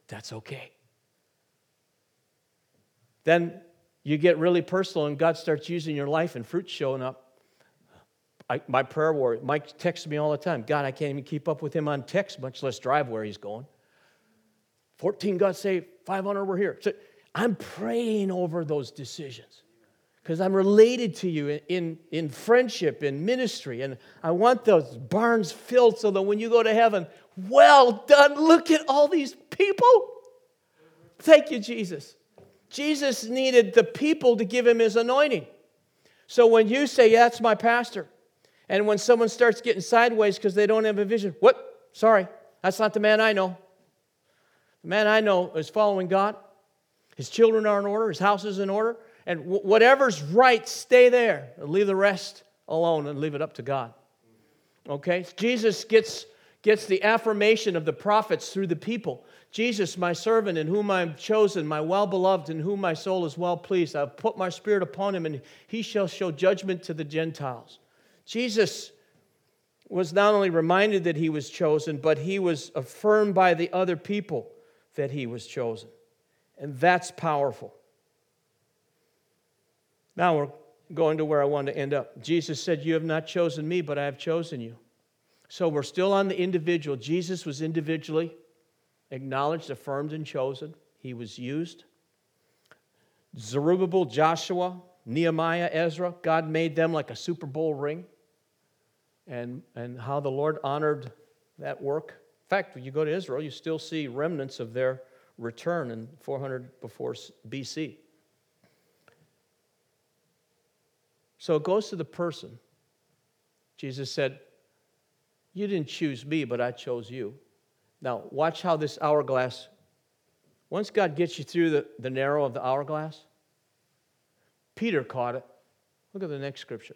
That's okay. Then you get really personal and God starts using your life and fruit showing up. I, my prayer warrior, Mike texts me all the time. God, I can't even keep up with him on text, much less drive where he's going. 14 got saved, 500 were here. So I'm praying over those decisions because I'm related to you in, in, in, friendship, in ministry, and I want those barns filled so that when you go to heaven, well done. Look at all these people. Thank you, Jesus. Jesus needed the people to give him his anointing. So when you say, yeah, that's my pastor, and when someone starts getting sideways because they don't have a vision, what? Sorry, that's not the man I know. The man I know is following God. His children are in order, his house is in order, and whatever's right, stay there. Leave the rest alone and leave it up to God. Okay? Jesus gets, gets the affirmation of the prophets through the people. Jesus, my servant, in whom I am chosen, my well beloved, in whom my soul is well pleased. I've put my spirit upon him, and he shall show judgment to the Gentiles. Jesus was not only reminded that he was chosen, but he was affirmed by the other people that he was chosen. And that's powerful. Now we're going to where I want to end up. Jesus said, You have not chosen me, but I have chosen you. So we're still on the individual. Jesus was individually acknowledged, affirmed, and chosen. He was used. Zerubbabel, Joshua, Nehemiah, Ezra, God made them like a Super Bowl ring. And, and how the Lord honored that work. In fact, when you go to Israel, you still see remnants of their return in 400 before BC. So it goes to the person. Jesus said, You didn't choose me, but I chose you. Now, watch how this hourglass, once God gets you through the, the narrow of the hourglass, Peter caught it. Look at the next scripture.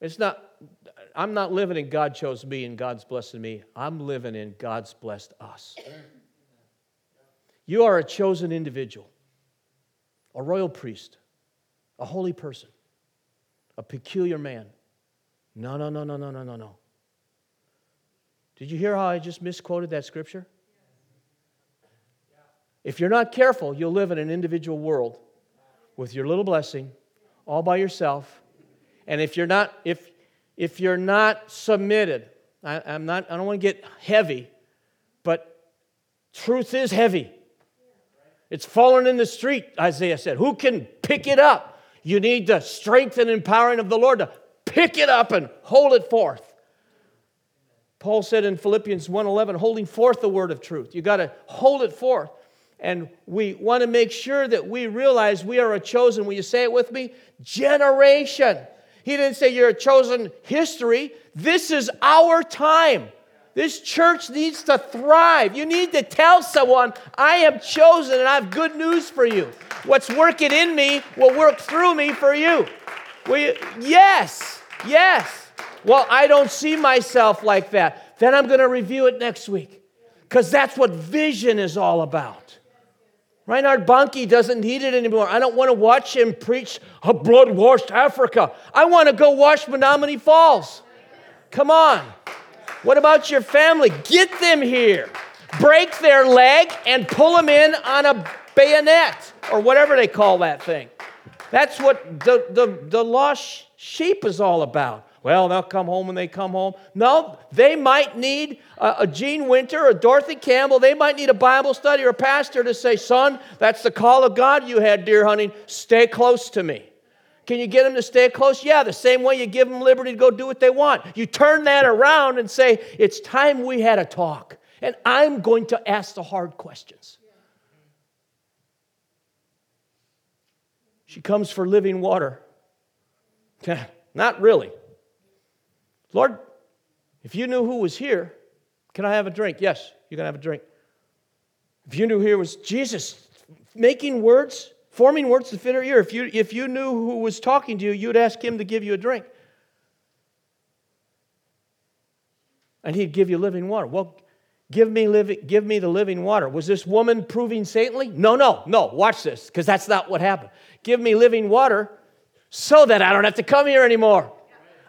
It's not, I'm not living in God chose me and God's blessing me. I'm living in God's blessed us. You are a chosen individual, a royal priest, a holy person, a peculiar man. No, no, no, no, no, no, no, no. Did you hear how I just misquoted that scripture? If you're not careful, you'll live in an individual world with your little blessing all by yourself. And if you're not, if, if you're not submitted, I, I'm not, I don't want to get heavy, but truth is heavy. It's fallen in the street, Isaiah said. Who can pick it up? You need the strength and empowering of the Lord to pick it up and hold it forth. Paul said in Philippians 1:11, holding forth the word of truth. You got to hold it forth. And we want to make sure that we realize we are a chosen, will you say it with me? Generation. He didn't say you're a chosen history. This is our time. This church needs to thrive. You need to tell someone, I am chosen and I have good news for you. What's working in me will work through me for you. We, yes, yes. Well, I don't see myself like that. Then I'm going to review it next week because that's what vision is all about. Reinhard Bonnke doesn't need it anymore. I don't want to watch him preach a blood washed Africa. I want to go watch Menomonee Falls. Come on. What about your family? Get them here. Break their leg and pull them in on a bayonet or whatever they call that thing. That's what the, the, the lost sheep is all about. Well, they'll come home when they come home. No, they might need a, Gene Winter or Dorothy Campbell. They might need a Bible study or a pastor to say, Son, that's the call of God you had deer hunting. Stay close to me. Can you get them to stay close? Yeah, the same way you give them liberty to go do what they want. You turn that around and say, It's time we had a talk, and I'm going to ask the hard questions. She comes for living water. Not really. Lord, if you knew who was here, can I have a drink? Yes, you can have a drink. If you knew here was Jesus making words, forming words to fit her ear, if you, if you knew who was talking to you, you'd ask him to give you a drink. And he'd give you living water. Well, give me, living, give me the living water. Was this woman proving saintly? No, no, no. Watch this, because that's not what happened. Give me living water so that I don't have to come here anymore.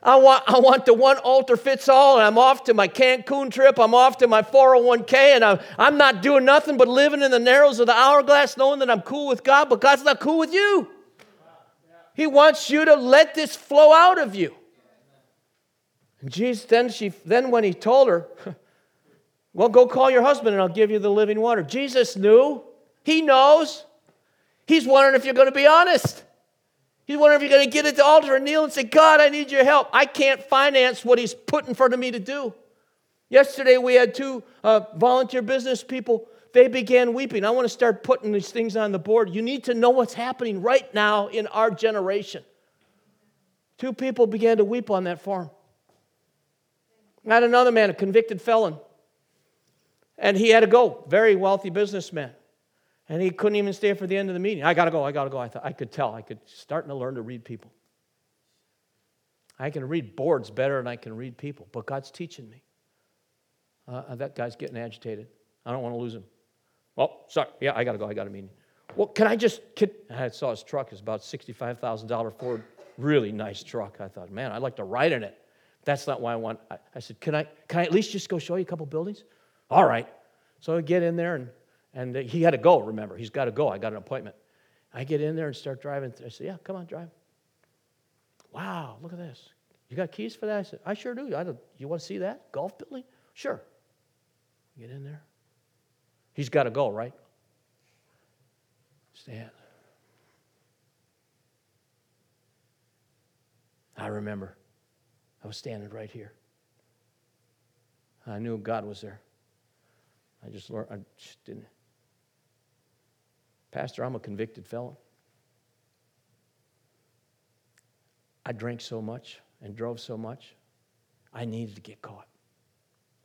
I want, I want the one altar fits all, and I'm off to my Cancun trip. I'm off to my 401k, and I'm, I'm not doing nothing but living in the narrows of the hourglass, knowing that I'm cool with God, but God's not cool with you. He wants you to let this flow out of you. And Jesus, then, she, then when he told her, Well, go call your husband and I'll give you the living water. Jesus knew. He knows. He's wondering if you're going to be honest. He's wondering if you're going to get at the altar and kneel and say, God, I need your help. I can't finance what he's put in front of me to do. Yesterday, we had two uh, volunteer business people. They began weeping. I want to start putting these things on the board. You need to know what's happening right now in our generation. Two people began to weep on that farm. I had another man, a convicted felon, and he had to go, very wealthy businessman. And he couldn't even stay for the end of the meeting. I got to go, I got to go. I thought I could tell. I could starting to learn to read people. I can read boards better than I can read people, but God's teaching me. Uh, that guy's getting agitated. I don't want to lose him. Well, sorry. Yeah, I got to go. I got a meeting. Well, can I just? Can, I saw his truck is about sixty-five thousand dollar Ford, really nice truck. I thought, man, I'd like to ride in it. That's not why I want. I, I said, can I? Can I at least just go show you a couple buildings? All right. So I get in there, and, and he had to go, remember. He's got to go. I got an appointment. I get in there and start driving. I said, Yeah, come on, drive. Wow, look at this. You got keys for that? I said, I sure do. I don't, you want to see that? Golf building? Sure. Get in there. He's got to go, right? Stand. I remember I was standing right here. I knew God was there. I just learned, I just didn't. Pastor, I'm a convicted felon. I drank so much and drove so much, I needed to get caught.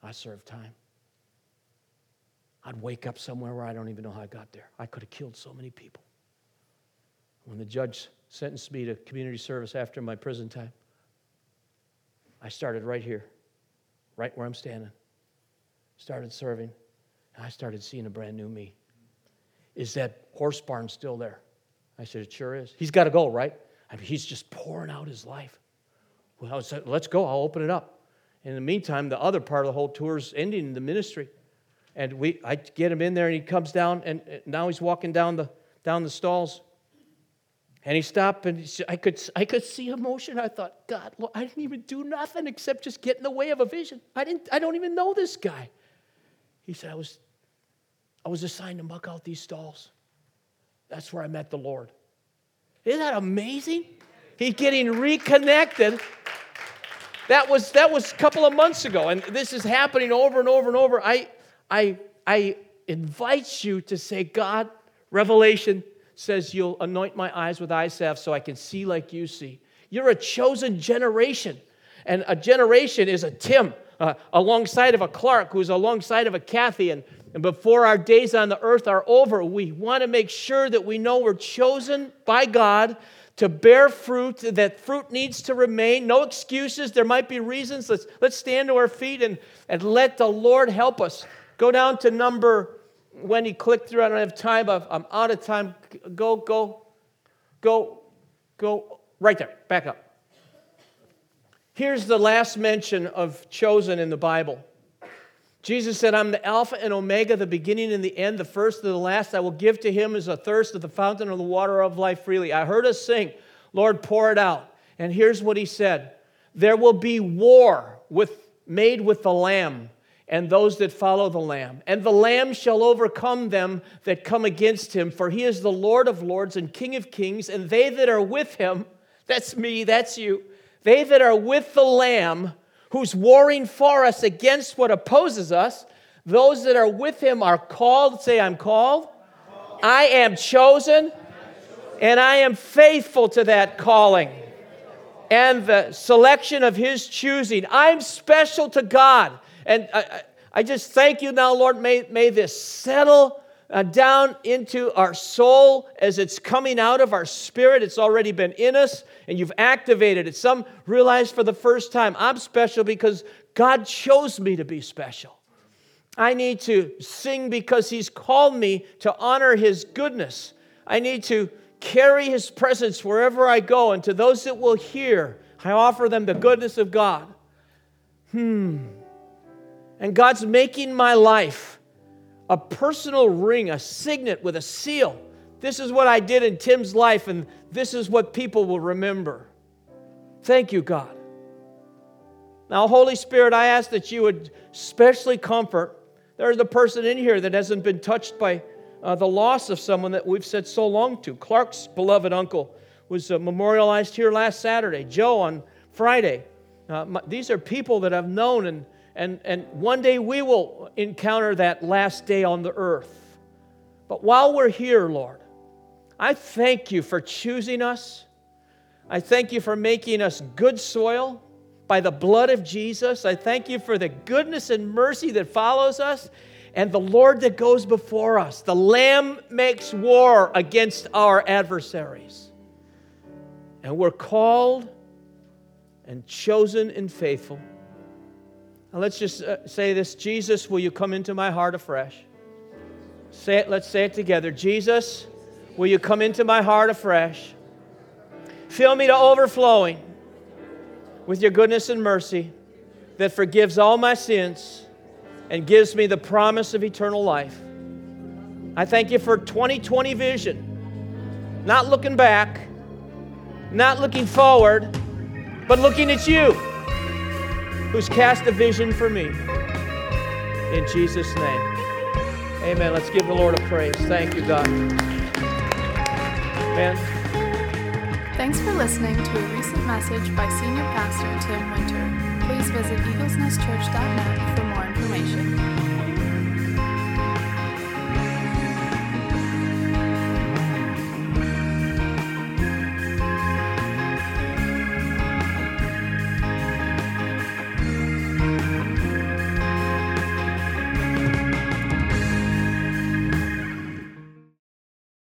I served time. I'd wake up somewhere where I don't even know how I got there. I could have killed so many people. When the judge sentenced me to community service after my prison time, I started right here, right where I'm standing. Started serving, and I started seeing a brand new me. Is that horse barn still there? I said, It sure is. He's got to go, right? I mean, he's just pouring out his life. Well, I said, Let's go, I'll open it up. In the meantime, the other part of the whole tour is ending in the ministry. And we, I get him in there, and he comes down, and now he's walking down the, down the stalls. And he stopped, and he, I, could, I could see emotion. I thought, God, I didn't even do nothing except just get in the way of a vision. I, didn't, I don't even know this guy. He said, I was, I was assigned to muck out these stalls. That's where I met the Lord. Isn't that amazing? He's getting reconnected. That was, that was a couple of months ago, and this is happening over and over and over. I, I, I invite you to say, God, Revelation says you'll anoint my eyes with eye salve so I can see like you see. You're a chosen generation. And a generation is a Tim uh, alongside of a Clark, who's alongside of a Kathy. And, and before our days on the earth are over, we want to make sure that we know we're chosen by God to bear fruit, that fruit needs to remain. No excuses. There might be reasons. Let's, let's stand to our feet and, and let the Lord help us. Go down to number, when he clicked through, I don't have time, I'm out of time. Go, go, go, go, right there, back up. Here's the last mention of chosen in the Bible. Jesus said, I'm the Alpha and Omega, the beginning and the end, the first and the last. I will give to him as a thirst of the fountain of the water of life freely. I heard us sing, Lord, pour it out. And here's what he said There will be war with, made with the Lamb and those that follow the Lamb. And the Lamb shall overcome them that come against him, for he is the Lord of lords and King of kings, and they that are with him, that's me, that's you, they that are with the Lamb, who's warring for us against what opposes us, those that are with him are called. Say, I'm called. I am chosen, and I am faithful to that calling and the selection of his choosing. I'm special to God. And I, I just thank you now, Lord. May, may this settle uh, down into our soul as it's coming out of our spirit. It's already been in us, and you've activated it. Some realize for the first time, I'm special because God chose me to be special. I need to sing because He's called me to honor His goodness. I need to carry His presence wherever I go. And to those that will hear, I offer them the goodness of God. Hmm. And God's making my life a personal ring, a signet with a seal. This is what I did in Tim's life, and this is what people will remember. Thank you, God. Now, Holy Spirit, I ask that you would specially comfort. There's a person in here that hasn't been touched by uh, the loss of someone that we've said so long to. Clark's beloved uncle was uh, memorialized here last Saturday. Joe on Friday. Uh, my, these are people that I've known and and, and one day we will encounter that last day on the earth. But while we're here, Lord, I thank you for choosing us. I thank you for making us good soil by the blood of Jesus. I thank you for the goodness and mercy that follows us and the Lord that goes before us. The Lamb makes war against our adversaries. And we're called and chosen and faithful. Now let's just uh, say this Jesus, will you come into my heart afresh? Say it, let's say it together. Jesus, will you come into my heart afresh? Fill me to overflowing with your goodness and mercy that forgives all my sins and gives me the promise of eternal life. I thank you for 2020 vision, not looking back, not looking forward, but looking at you, who's cast a vision for me. In Jesus' name. Amen. Let's give the Lord a praise. Thank you, God. Man. Thanks for listening to a recent message by Senior Pastor Tim Winter. Please visit eaglesnestchurch.net for